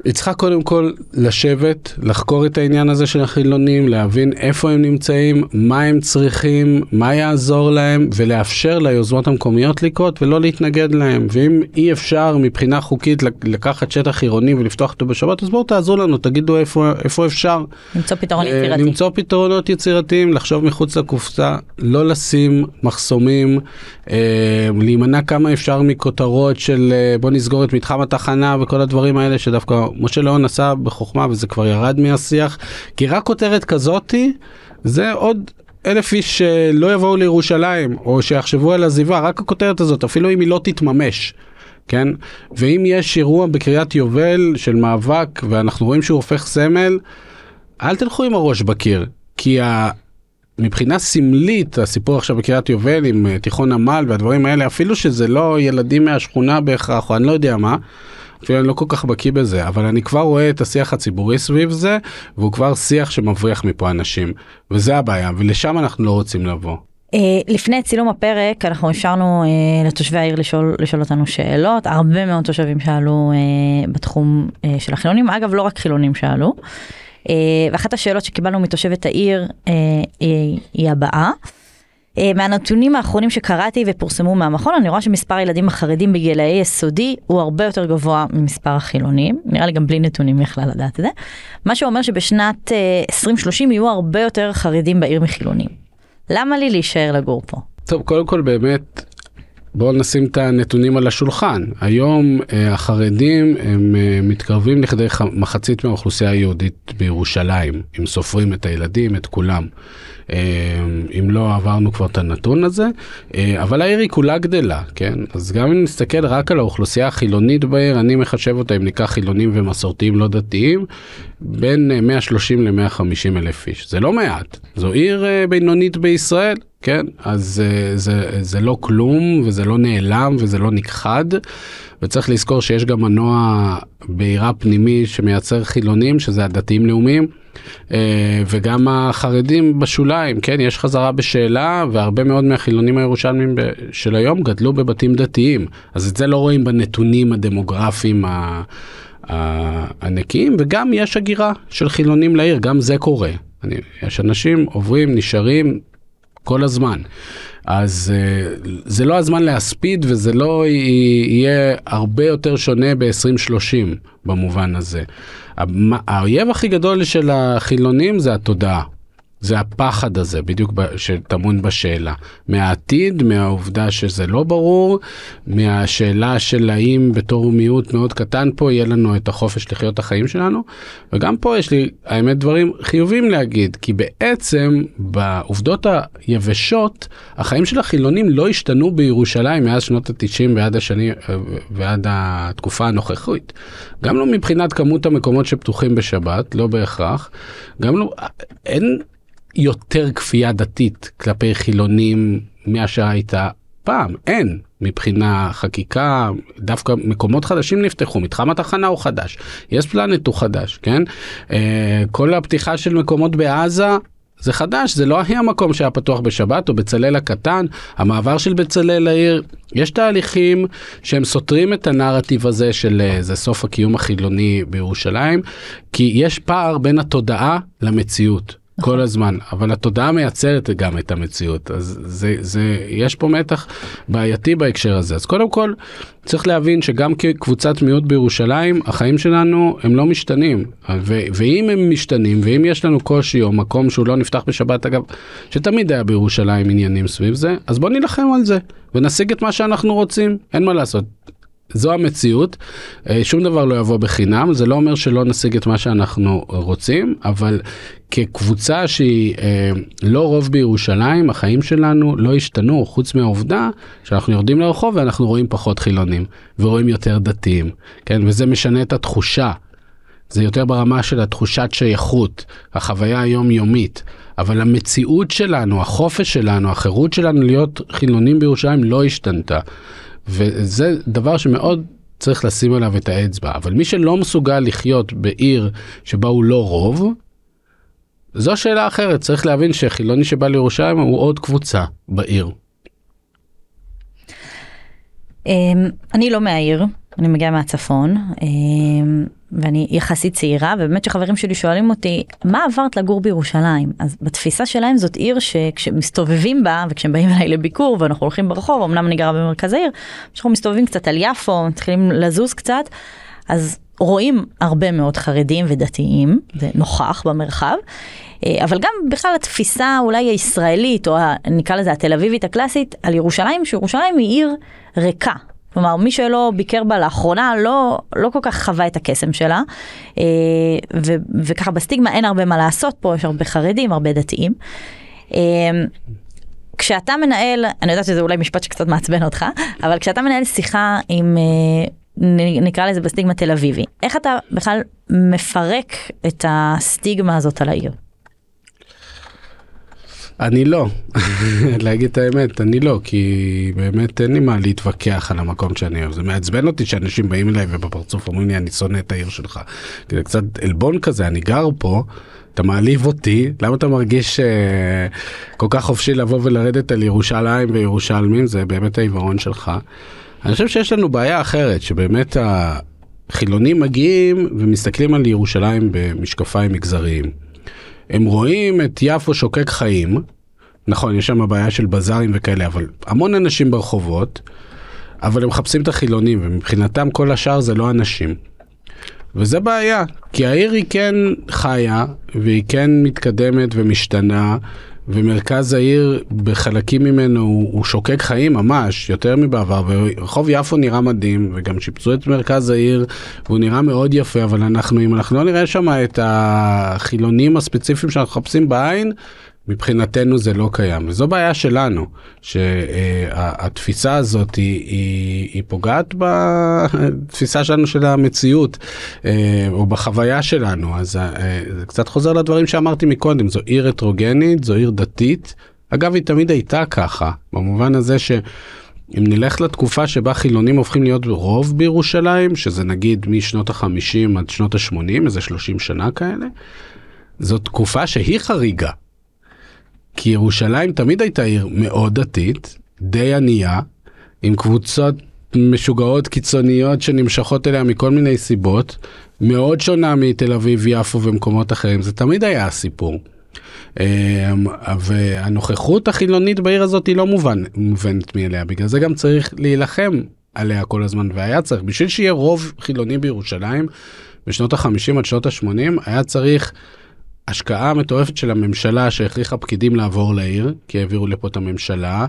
היא צריכה קודם כל לשבת, לחקור את העניין הזה של החילונים, להבין איפה הם נמצאים, מה הם צריכים, מה יעזור להם, ולאפשר ליוזמות המקומיות לקרות ולא להתנגד להם. ואם אי אפשר מבחינה חוקית לקחת שטח עירוני ולפתוח אותו בשבת, אז בואו תעזרו לנו, תגידו איפה, איפה אפשר. למצוא פתרון אה, יצירתי. למצוא פתרונות יצירתיים, לחשוב מחוץ לקופסה, לא לשים מחסומים, אה, להימנע כמה אפשר מכותרות של אה, בוא נסגור את מתחם התחנה וכל הדברים האלה שדווקא משה ליאון עשה בחוכמה וזה כבר ירד מהשיח, כי רק כותרת כזאתי זה עוד אלף איש שלא יבואו לירושלים או שיחשבו על עזיבה, רק הכותרת הזאת, אפילו אם היא לא תתממש. כן? ואם יש אירוע בקריית יובל של מאבק ואנחנו רואים שהוא הופך סמל, אל תלכו עם הראש בקיר, כי ה... מבחינה סמלית הסיפור עכשיו בקריית יובל עם אה, תיכון עמל והדברים האלה אפילו שזה לא ילדים מהשכונה בהכרח או אני לא יודע מה. אפילו אני לא כל כך בקיא בזה, אבל אני כבר רואה את השיח הציבורי סביב זה, והוא כבר שיח שמבריח מפה אנשים, וזה הבעיה, ולשם אנחנו לא רוצים לבוא. Uh, לפני צילום הפרק אנחנו אפשרנו uh, לתושבי העיר לשאול, לשאול אותנו שאלות, הרבה מאוד תושבים שאלו uh, בתחום uh, של החילונים, אגב לא רק חילונים שאלו. ואחת השאלות שקיבלנו מתושבת העיר היא, היא הבאה. מהנתונים האחרונים שקראתי ופורסמו מהמכון, אני רואה שמספר הילדים החרדים בגילאי יסודי הוא הרבה יותר גבוה ממספר החילונים, נראה לי גם בלי נתונים בכלל לדעת את זה, מה שאומר שבשנת 2030 יהיו הרבה יותר חרדים בעיר מחילונים. למה לי להישאר לגור פה? טוב, קודם כל באמת בואו נשים את הנתונים על השולחן. היום אה, החרדים הם אה, מתקרבים לכדי מחצית מהאוכלוסייה היהודית בירושלים, אם סופרים את הילדים, את כולם. אה, אם לא עברנו כבר את הנתון הזה, אבל העיר היא כולה גדלה, כן? אז גם אם נסתכל רק על האוכלוסייה החילונית בעיר, אני מחשב אותה, אם ניקח חילונים ומסורתיים לא דתיים, בין 130 ל-150 אלף איש. זה לא מעט, זו עיר בינונית בישראל. כן, אז זה, זה לא כלום וזה לא נעלם וזה לא נכחד וצריך לזכור שיש גם מנוע בעירה פנימי שמייצר חילונים שזה הדתיים לאומיים אה, וגם החרדים בשוליים, כן, יש חזרה בשאלה והרבה מאוד מהחילונים הירושלמים של היום גדלו בבתים דתיים, אז את זה לא רואים בנתונים הדמוגרפיים הנקיים וגם יש הגירה של חילונים לעיר, גם זה קורה. אני, יש אנשים עוברים, נשארים, כל הזמן. אז uh, זה לא הזמן להספיד וזה לא יהיה הרבה יותר שונה ב-2030 במובן הזה. האויב הכי גדול של החילונים זה התודעה. זה הפחד הזה בדיוק שטמון בשאלה. מהעתיד, מהעובדה שזה לא ברור, מהשאלה של האם בתור מיעוט מאוד קטן פה יהיה לנו את החופש לחיות את החיים שלנו. וגם פה יש לי האמת דברים חיובים להגיד, כי בעצם בעובדות היבשות החיים של החילונים לא השתנו בירושלים מאז שנות ה-90 ועד, השני, ועד התקופה הנוכחית. גם לא מבחינת כמות המקומות שפתוחים בשבת, לא בהכרח. גם לא, אין יותר כפייה דתית כלפי חילונים מאשר הייתה פעם, אין. מבחינה חקיקה, דווקא מקומות חדשים נפתחו, מתחם התחנה הוא חדש, יש פלנט הוא חדש, כן? אה, כל הפתיחה של מקומות בעזה זה חדש, זה לא היה מקום שהיה פתוח בשבת או בצלאל הקטן, המעבר של בצלאל לעיר, יש תהליכים שהם סותרים את הנרטיב הזה של אה, זה סוף הקיום החילוני בירושלים, כי יש פער בין התודעה למציאות. כל. הזמן אבל התודעה מייצרת גם את המציאות אז זה זה יש פה מתח בעייתי בהקשר הזה אז קודם כל צריך להבין שגם כקבוצת מיעוט בירושלים החיים שלנו הם לא משתנים ו- ואם הם משתנים ואם יש לנו קושי או מקום שהוא לא נפתח בשבת אגב שתמיד היה בירושלים עניינים סביב זה אז בוא נילחם על זה ונשיג את מה שאנחנו רוצים אין מה לעשות זו המציאות, אה, שום דבר לא יבוא בחינם, זה לא אומר שלא נשיג את מה שאנחנו רוצים, אבל כקבוצה שהיא אה, לא רוב בירושלים, החיים שלנו לא השתנו, חוץ מהעובדה שאנחנו יורדים לרחוב ואנחנו רואים פחות חילונים, ורואים יותר דתיים, כן, וזה משנה את התחושה. זה יותר ברמה של התחושת שייכות, החוויה היומיומית, אבל המציאות שלנו, החופש שלנו, החירות שלנו להיות חילונים בירושלים לא השתנתה. וזה דבר שמאוד צריך לשים עליו את האצבע. אבל מי שלא מסוגל לחיות בעיר שבה הוא לא רוב, זו שאלה אחרת. צריך להבין שחילוני שבא לירושלים הוא עוד קבוצה בעיר. אמ, אני לא מהעיר, אני מגיעה מהצפון. ואני יחסית צעירה ובאמת שחברים שלי שואלים אותי מה עברת לגור בירושלים? אז בתפיסה שלהם זאת עיר שכשמסתובבים בה וכשהם באים אליי לביקור ואנחנו הולכים ברחוב אמנם אני גרה במרכז העיר כשאנחנו מסתובבים קצת על יפו מתחילים לזוז קצת אז רואים הרבה מאוד חרדים ודתיים זה נוכח במרחב אה, אבל גם בכלל התפיסה אולי הישראלית או נקרא לזה התל אביבית הקלאסית על ירושלים שירושלים היא עיר ריקה כלומר, מי שלא ביקר בה לאחרונה לא, לא כל כך חווה את הקסם שלה, אה, ו, וככה בסטיגמה אין הרבה מה לעשות פה, יש הרבה חרדים, הרבה דתיים. אה, כשאתה מנהל, אני יודעת שזה אולי משפט שקצת מעצבן אותך, אבל כשאתה מנהל שיחה עם, אה, נקרא לזה בסטיגמה תל אביבי, איך אתה בכלל מפרק את הסטיגמה הזאת על העיר? אני לא, להגיד את האמת, אני לא, כי באמת אין לי מה להתווכח על המקום שאני אוהב. זה מעצבן אותי שאנשים באים אליי ובפרצוף אומרים לי אני שונא את העיר שלך. זה קצת עלבון כזה, אני גר פה, אתה מעליב אותי, למה אתה מרגיש uh, כל כך חופשי לבוא ולרדת על ירושלים וירושלמים, זה באמת העיוורון שלך. אני חושב שיש לנו בעיה אחרת, שבאמת ה... חילונים מגיעים ומסתכלים על ירושלים במשקפיים מגזריים. הם רואים את יפו שוקק חיים, נכון, יש שם בעיה של בזארים וכאלה, אבל המון אנשים ברחובות, אבל הם מחפשים את החילונים, ומבחינתם כל השאר זה לא אנשים. וזה בעיה, כי העיר היא כן חיה, והיא כן מתקדמת ומשתנה, ומרכז העיר בחלקים ממנו הוא, הוא שוקק חיים ממש, יותר מבעבר, ורחוב יפו נראה מדהים, וגם שיפצו את מרכז העיר, והוא נראה מאוד יפה, אבל אנחנו, אם אנחנו לא נראה שם את החילונים הספציפיים שאנחנו מחפשים בעין, מבחינתנו זה לא קיים. וזו בעיה שלנו שהתפיסה הזאת היא, היא, היא פוגעת בתפיסה שלנו של המציאות אה, או בחוויה שלנו. אז אה, זה קצת חוזר לדברים שאמרתי מקודם. זו עיר הטרוגנית זו עיר דתית. אגב היא תמיד הייתה ככה במובן הזה ש... אם נלך לתקופה שבה חילונים הופכים להיות רוב בירושלים, שזה נגיד משנות ה-50 עד שנות ה-80, איזה 30 שנה כאלה, זו תקופה שהיא חריגה. כי ירושלים תמיד הייתה עיר מאוד דתית, די ענייה, עם קבוצות משוגעות קיצוניות שנמשכות אליה מכל מיני סיבות, מאוד שונה מתל אביב, יפו ומקומות אחרים, זה תמיד היה הסיפור. אמ, והנוכחות החילונית בעיר הזאת היא לא מובן, מובנת מאליה, בגלל זה גם צריך להילחם עליה כל הזמן, והיה צריך, בשביל שיהיה רוב חילוני בירושלים, בשנות ה-50 עד שנות ה-80, היה צריך השקעה מטורפת של הממשלה שהכריחה פקידים לעבור לעיר, כי העבירו לפה את הממשלה.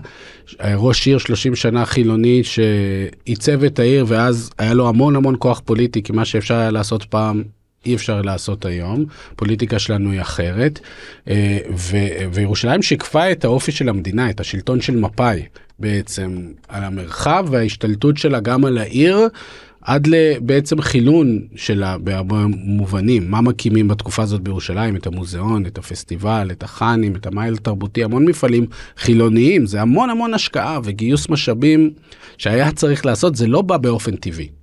ראש עיר 30 שנה חילוני שעיצב את העיר ואז היה לו המון המון כוח פוליטי, כי מה שאפשר היה לעשות פעם אי אפשר לעשות היום, פוליטיקה שלנו היא אחרת, אה, ו- וירושלים שיקפה את האופי של המדינה, את השלטון של מפא"י בעצם, על המרחב וההשתלטות שלה גם על העיר. עד לבעצם חילון שלה בהרבה מובנים, מה מקימים בתקופה הזאת בירושלים, את המוזיאון, את הפסטיבל, את החאנים, את המייל התרבותי, המון מפעלים חילוניים, זה המון המון השקעה וגיוס משאבים שהיה צריך לעשות, זה לא בא באופן טבעי.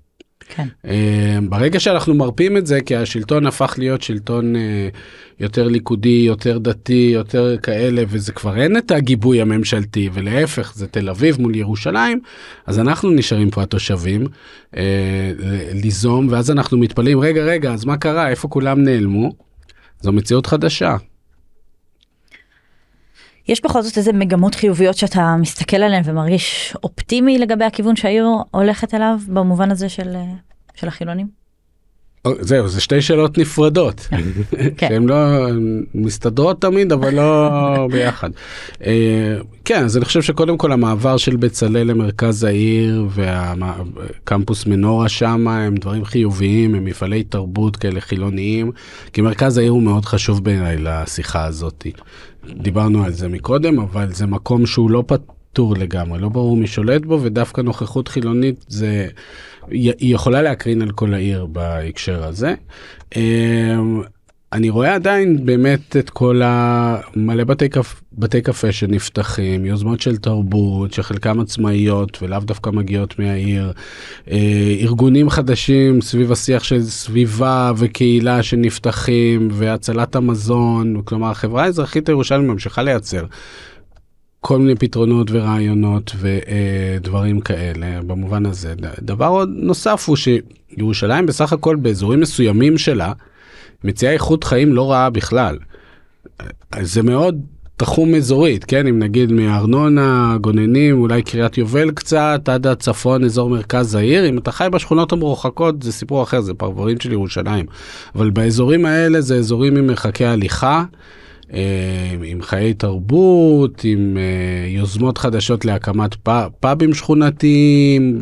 כן. אה, ברגע שאנחנו מרפים את זה כי השלטון הפך להיות שלטון אה, יותר ליכודי יותר דתי יותר כאלה וזה כבר אין את הגיבוי הממשלתי ולהפך זה תל אביב מול ירושלים אז אנחנו נשארים פה התושבים אה, ליזום ואז אנחנו מתפלאים רגע רגע אז מה קרה איפה כולם נעלמו. זו מציאות חדשה. יש בכל זאת איזה מגמות חיוביות שאתה מסתכל עליהן ומרגיש אופטימי לגבי הכיוון שהעיר הולכת אליו במובן הזה של, של החילונים? זהו, זה שתי שאלות נפרדות, כן. שהן לא מסתדרות תמיד, אבל לא ביחד. אה, כן, אז אני חושב שקודם כל המעבר של בצלאל למרכז העיר והקמפוס מנורה שם הם דברים חיוביים, הם מפעלי תרבות כאלה חילוניים, כי מרכז העיר הוא מאוד חשוב בעיניי לשיחה הזאת. דיברנו על זה מקודם, אבל זה מקום שהוא לא פתור לגמרי, לא ברור מי שולט בו, ודווקא נוכחות חילונית זה, היא יכולה להקרין על כל העיר בהקשר הזה. אני רואה עדיין באמת את כל המלא בתי, קפ... בתי קפה שנפתחים, יוזמות של תרבות, שחלקם עצמאיות ולאו דווקא מגיעות מהעיר, אה, ארגונים חדשים סביב השיח של סביבה וקהילה שנפתחים והצלת המזון, כלומר החברה האזרחית הירושלמית ממשיכה לייצר. כל מיני פתרונות ורעיונות ודברים כאלה במובן הזה. דבר נוסף הוא שירושלים בסך הכל באזורים מסוימים שלה מציעה איכות חיים לא רעה בכלל. זה מאוד תחום אזורית, כן? אם נגיד מארנונה, גוננים, אולי קריית יובל קצת, עד הצפון, אזור מרכז העיר. אם אתה חי בשכונות המרוחקות זה סיפור אחר, זה פרברים של ירושלים. אבל באזורים האלה זה אזורים עם מרחקי הליכה. אה, עם חיי תרבות, עם אה, יוזמות חדשות להקמת פאבים שכונתיים,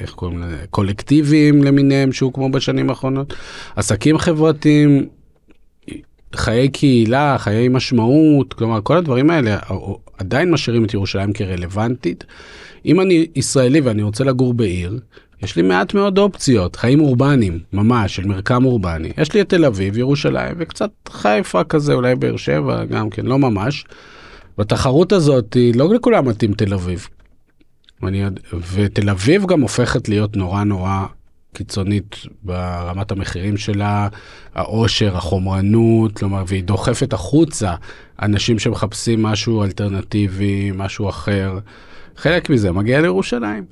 איך קוראים לזה, קולקטיביים למיניהם שהוקמו בשנים האחרונות, עסקים חברתיים, חיי קהילה, חיי משמעות, כלומר כל הדברים האלה עדיין משאירים את ירושלים כרלוונטית. אם אני ישראלי ואני רוצה לגור בעיר, יש לי מעט מאוד אופציות, חיים אורבניים, ממש, של מרקם אורבני. יש לי את תל אביב, ירושלים וקצת חיפה כזה, אולי באר שבע, גם כן, לא ממש. בתחרות הזאת, לא לכולם מתאים תל אביב. ואני, ותל אביב גם הופכת להיות נורא נורא קיצונית ברמת המחירים שלה, העושר, החומרנות, כלומר, והיא דוחפת החוצה אנשים שמחפשים משהו אלטרנטיבי, משהו אחר. חלק מזה מגיע לירושלים.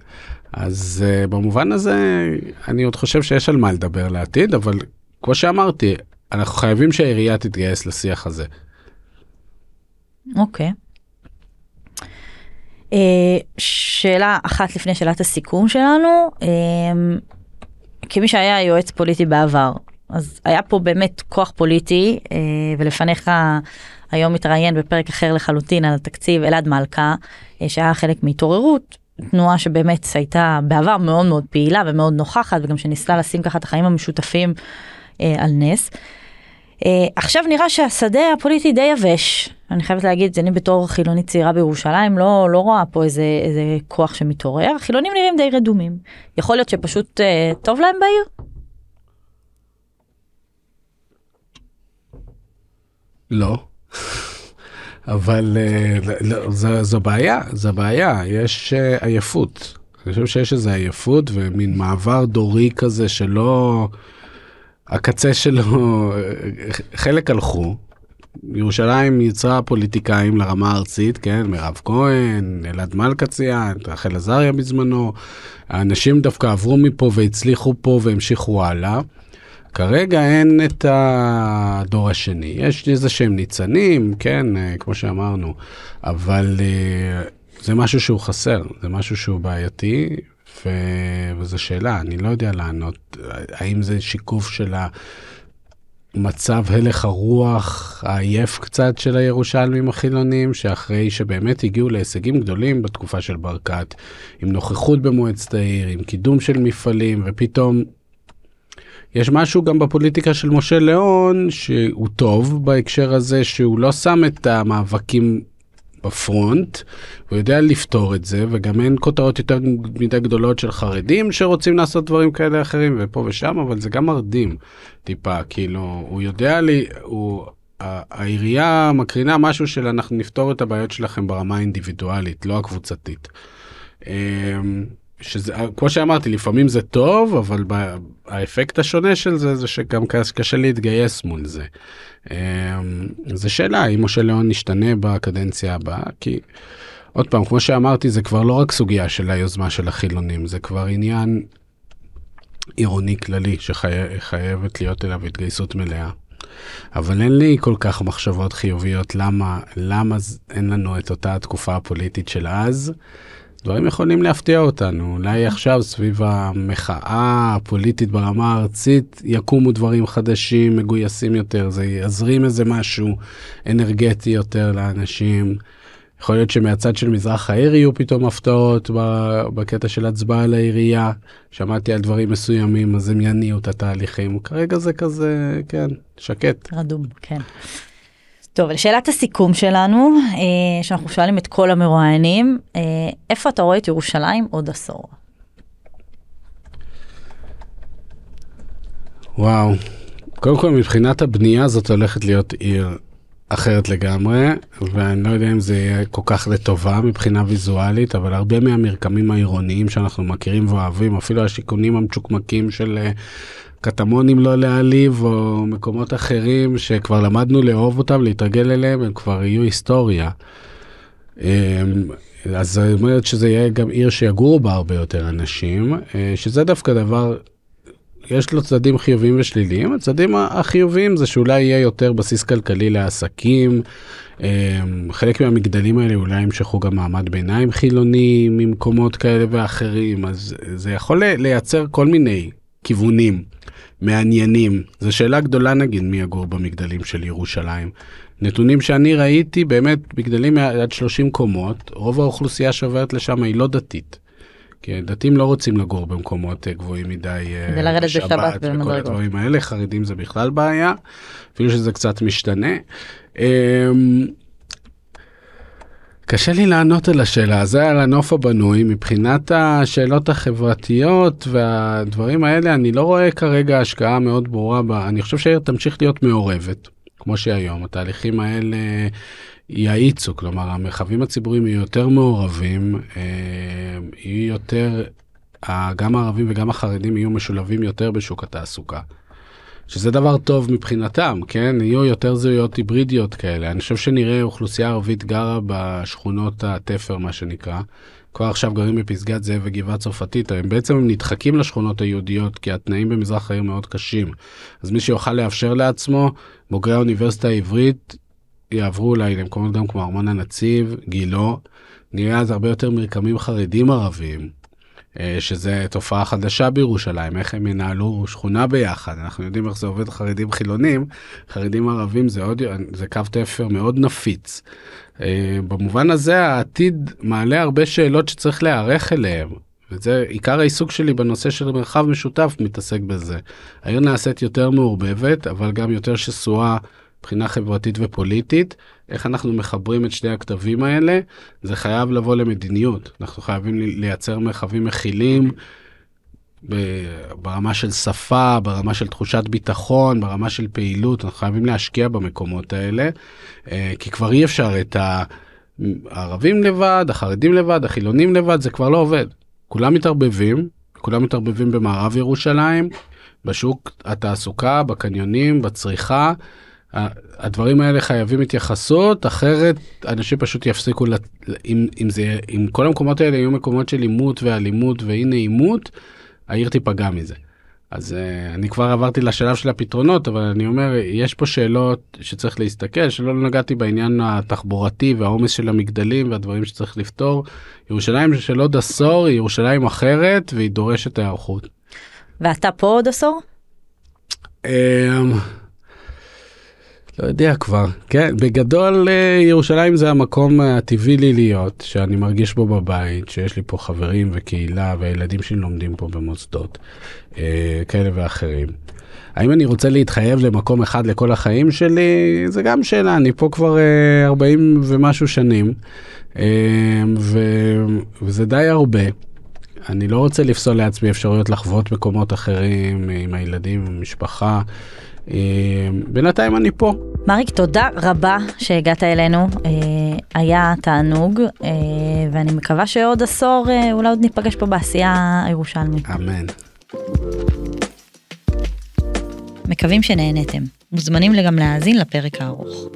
אז uh, במובן הזה אני עוד חושב שיש על מה לדבר לעתיד, אבל כמו שאמרתי, אנחנו חייבים שהעירייה תתגייס לשיח הזה. אוקיי. Uh, שאלה אחת לפני שאלת הסיכום שלנו, uh, כמי שהיה יועץ פוליטי בעבר, אז היה פה באמת כוח פוליטי, uh, ולפניך היום מתראיין בפרק אחר לחלוטין על התקציב אלעד מלכה, uh, שהיה חלק מהתעוררות, תנועה שבאמת הייתה בעבר מאוד מאוד פעילה ומאוד נוכחת, וגם שניסתה לשים ככה את החיים המשותפים uh, על נס. Uh, עכשיו נראה שהשדה הפוליטי די יבש, אני חייבת להגיד, אני בתור חילונית צעירה בירושלים לא, לא רואה פה איזה, איזה כוח שמתעורר, החילונים נראים די רדומים. יכול להיות שפשוט uh, טוב להם בעיר? לא. אבל uh, לא, זו, זו בעיה, זו בעיה, יש uh, עייפות. אני חושב שיש איזו עייפות ומין מעבר דורי כזה שלא... הקצה שלו, חלק הלכו. ירושלים יצרה פוליטיקאים לרמה הארצית, כן, מירב כהן, אלעד מלכה ציינת, רחל עזריה בזמנו. האנשים דווקא עברו מפה והצליחו פה והמשיכו הלאה. כרגע אין את הדור השני, יש איזה שהם ניצנים, כן, כמו שאמרנו, אבל אה, זה משהו שהוא חסר, זה משהו שהוא בעייתי, ו... וזו שאלה, אני לא יודע לענות, האם זה שיקוף של המצב הלך הרוח העייף קצת של הירושלמים החילונים, שאחרי שבאמת הגיעו להישגים גדולים בתקופה של ברקת, עם נוכחות במועצת העיר, עם קידום של מפעלים, ופתאום יש משהו גם בפוליטיקה של משה ליאון שהוא טוב בהקשר הזה שהוא לא שם את המאבקים בפרונט, הוא יודע לפתור את זה, וגם אין כותרות יותר מדי גדולות של חרדים שרוצים לעשות דברים כאלה אחרים, ופה ושם, אבל זה גם מרדים טיפה, כאילו, הוא יודע לי, הוא... העירייה מקרינה משהו של אנחנו נפתור את הבעיות שלכם ברמה האינדיבידואלית, לא הקבוצתית. שזה, כמו שאמרתי, לפעמים זה טוב, אבל האפקט השונה של זה, זה שגם קשה להתגייס מול זה. אמ, זו שאלה, אם משה ליאון ישתנה בקדנציה הבאה, כי עוד פעם, כמו שאמרתי, זה כבר לא רק סוגיה של היוזמה של החילונים, זה כבר עניין עירוני כללי שחייבת להיות אליו התגייסות מלאה. אבל אין לי כל כך מחשבות חיוביות למה, למה אין לנו את אותה התקופה הפוליטית של אז. דברים יכולים להפתיע אותנו, אולי עכשיו סביב המחאה הפוליטית ברמה הארצית יקומו דברים חדשים, מגויסים יותר, זה יזרים איזה משהו אנרגטי יותר לאנשים. יכול להיות שמהצד של מזרח העיר יהיו פתאום הפתעות בקטע של הצבעה לעירייה. שמעתי על דברים מסוימים, אז הם יניעו את התהליכים. כרגע זה כזה, כן, שקט. רדום, כן. טוב, לשאלת הסיכום שלנו, אה, שאנחנו שואלים את כל המרואיינים, אה, איפה אתה רואה את ירושלים עוד עשור? וואו, קודם כל מבחינת הבנייה זאת הולכת להיות עיר אחרת לגמרי, ואני לא יודע אם זה יהיה כל כך לטובה מבחינה ויזואלית, אבל הרבה מהמרקמים העירוניים שאנחנו מכירים ואוהבים, אפילו השיכונים המצ'וקמקים של אה, קטמונים לא להעליב, או מקומות אחרים שכבר למדנו לאהוב אותם, להתרגל אליהם, הם כבר יהיו היסטוריה. אמ, אז זאת אומרת שזה יהיה גם עיר שיגורו בה הרבה יותר אנשים, אה, שזה דווקא דבר, יש לו צדדים חיוביים ושליליים. הצדדים החיוביים זה שאולי יהיה יותר בסיס כלכלי לעסקים, אמ, חלק מהמגדלים האלה אולי ימשכו גם מעמד ביניים חילוני ממקומות כאלה ואחרים, אז זה יכול לייצר כל מיני כיוונים. מעניינים. זו שאלה גדולה נגיד מי יגור במגדלים של ירושלים. נתונים שאני ראיתי, באמת מגדלים עד 30 קומות, רוב האוכלוסייה שעוברת לשם היא לא דתית. כי דתיים לא רוצים לגור במקומות אה, גבוהים מדי אה, כדי לרדת בשבת וכל הדברים האלה, חרדים זה בכלל בעיה, אפילו שזה קצת משתנה. אמ, קשה לי לענות על השאלה, זה על הנוף הבנוי. מבחינת השאלות החברתיות והדברים האלה, אני לא רואה כרגע השקעה מאוד ברורה בה. אני חושב שהעיר תמשיך להיות מעורבת, כמו שהיום. התהליכים האלה יאיצו, כלומר המרחבים הציבוריים יהיו יותר מעורבים, אה, יהיו יותר, גם הערבים וגם החרדים יהיו משולבים יותר בשוק התעסוקה. שזה דבר טוב מבחינתם, כן? יהיו יותר זהויות היברידיות כאלה. אני חושב שנראה אוכלוסייה ערבית גרה בשכונות התפר, מה שנקרא, כבר עכשיו גרים בפסגת זאב וגבעה צרפתית, הם בעצם נדחקים לשכונות היהודיות כי התנאים במזרח העיר מאוד קשים. אז מי שיוכל לאפשר לעצמו, בוגרי האוניברסיטה העברית יעברו אולי למקומות גם כמו ארמון הנציב, גילו, נראה אז הרבה יותר מרקמים חרדים ערבים. אה, שזה תופעה חדשה בירושלים, איך הם ינהלו שכונה ביחד, אנחנו יודעים איך זה עובד חרדים חילונים, חרדים ערבים זה עוד, זה קו תפר מאוד נפיץ. אה, במובן הזה העתיד מעלה הרבה שאלות שצריך להיערך אליהם. וזה עיקר העיסוק שלי בנושא של מרחב משותף מתעסק בזה. העיר נעשית יותר מעורבבת, אבל גם יותר שסועה מבחינה חברתית ופוליטית. איך אנחנו מחברים את שני הכתבים האלה? זה חייב לבוא למדיניות. אנחנו חייבים לייצר מרחבים מכילים. ברמה של שפה, ברמה של תחושת ביטחון, ברמה של פעילות, אנחנו חייבים להשקיע במקומות האלה, אה, כי כבר אי אפשר את הערבים לבד, החרדים לבד, החילונים לבד, זה כבר לא עובד. כולם מתערבבים, כולם מתערבבים במערב ירושלים, בשוק התעסוקה, בקניונים, בצריכה. הדברים האלה חייבים התייחסות, אחרת אנשים פשוט יפסיקו, אם, אם, זה, אם כל המקומות האלה יהיו מקומות של עימות ואלימות ואי נעימות, העיר תיפגע מזה. אז uh, אני כבר עברתי לשלב של הפתרונות, אבל אני אומר, יש פה שאלות שצריך להסתכל, שלא נגעתי בעניין התחבורתי והעומס של המגדלים והדברים שצריך לפתור. ירושלים של עוד עשור היא ירושלים אחרת והיא דורשת היערכות. ואתה פה עוד עשור? Um, לא יודע כבר, כן, בגדול אה, ירושלים זה המקום הטבעי לי להיות, שאני מרגיש בו בבית, שיש לי פה חברים וקהילה והילדים שלי לומדים פה במוסדות אה, כאלה ואחרים. האם אני רוצה להתחייב למקום אחד לכל החיים שלי? זה גם שאלה, אני פה כבר 40 אה, ומשהו שנים, ו... וזה די הרבה. אני לא רוצה לפסול לעצמי אפשרויות לחוות מקומות אחרים עם הילדים, עם המשפחה. בינתיים אני פה. מריק, תודה רבה שהגעת אלינו, אה, היה תענוג, אה, ואני מקווה שעוד עשור אה, אולי עוד ניפגש פה בעשייה הירושלמית. אמן. מקווים שנהנתם. מוזמנים גם להאזין לפרק הארוך.